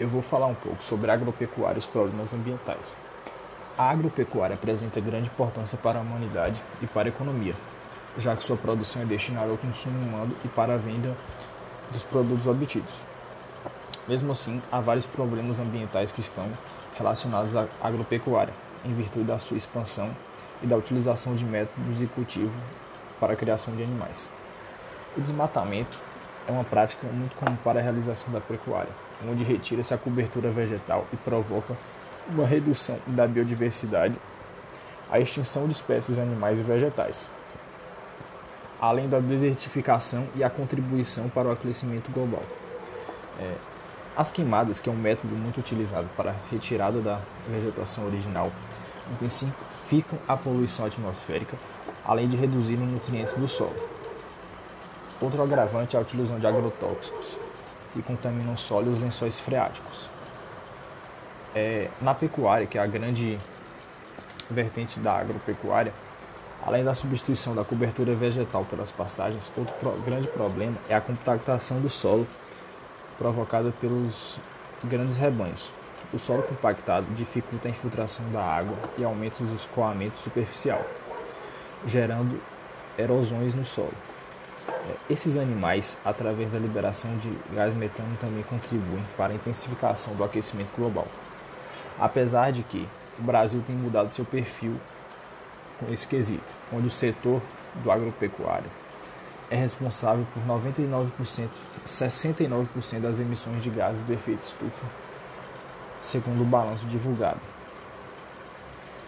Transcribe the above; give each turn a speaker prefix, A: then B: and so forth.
A: eu vou falar um pouco sobre a agropecuária e os problemas ambientais. A agropecuária apresenta grande importância para a humanidade e para a economia, já que sua produção é destinada ao consumo humano e para a venda dos produtos obtidos. Mesmo assim, há vários problemas ambientais que estão relacionados à agropecuária, em virtude da sua expansão e da utilização de métodos de cultivo para a criação de animais. O desmatamento é uma prática muito comum para a realização da pecuária, onde retira-se a cobertura vegetal e provoca uma redução da biodiversidade, a extinção de espécies animais e vegetais, além da desertificação e a contribuição para o aquecimento global. É, as queimadas, que é um método muito utilizado para a retirada da vegetação original, intensificam a poluição atmosférica, além de reduzir os nutrientes do solo. Outro agravante é a utilização de agrotóxicos, que contaminam o solo e os lençóis freáticos. É, na pecuária, que é a grande vertente da agropecuária, além da substituição da cobertura vegetal pelas pastagens, outro pro, grande problema é a compactação do solo provocada pelos grandes rebanhos. O solo compactado dificulta a infiltração da água e aumenta o escoamento superficial, gerando erosões no solo. É, esses animais, através da liberação de gás metano, também contribuem para a intensificação do aquecimento global. Apesar de que o Brasil tem mudado seu perfil com esse quesito, onde o setor do agropecuário é responsável por 99%, 69% das emissões de gases do efeito estufa, segundo o balanço divulgado.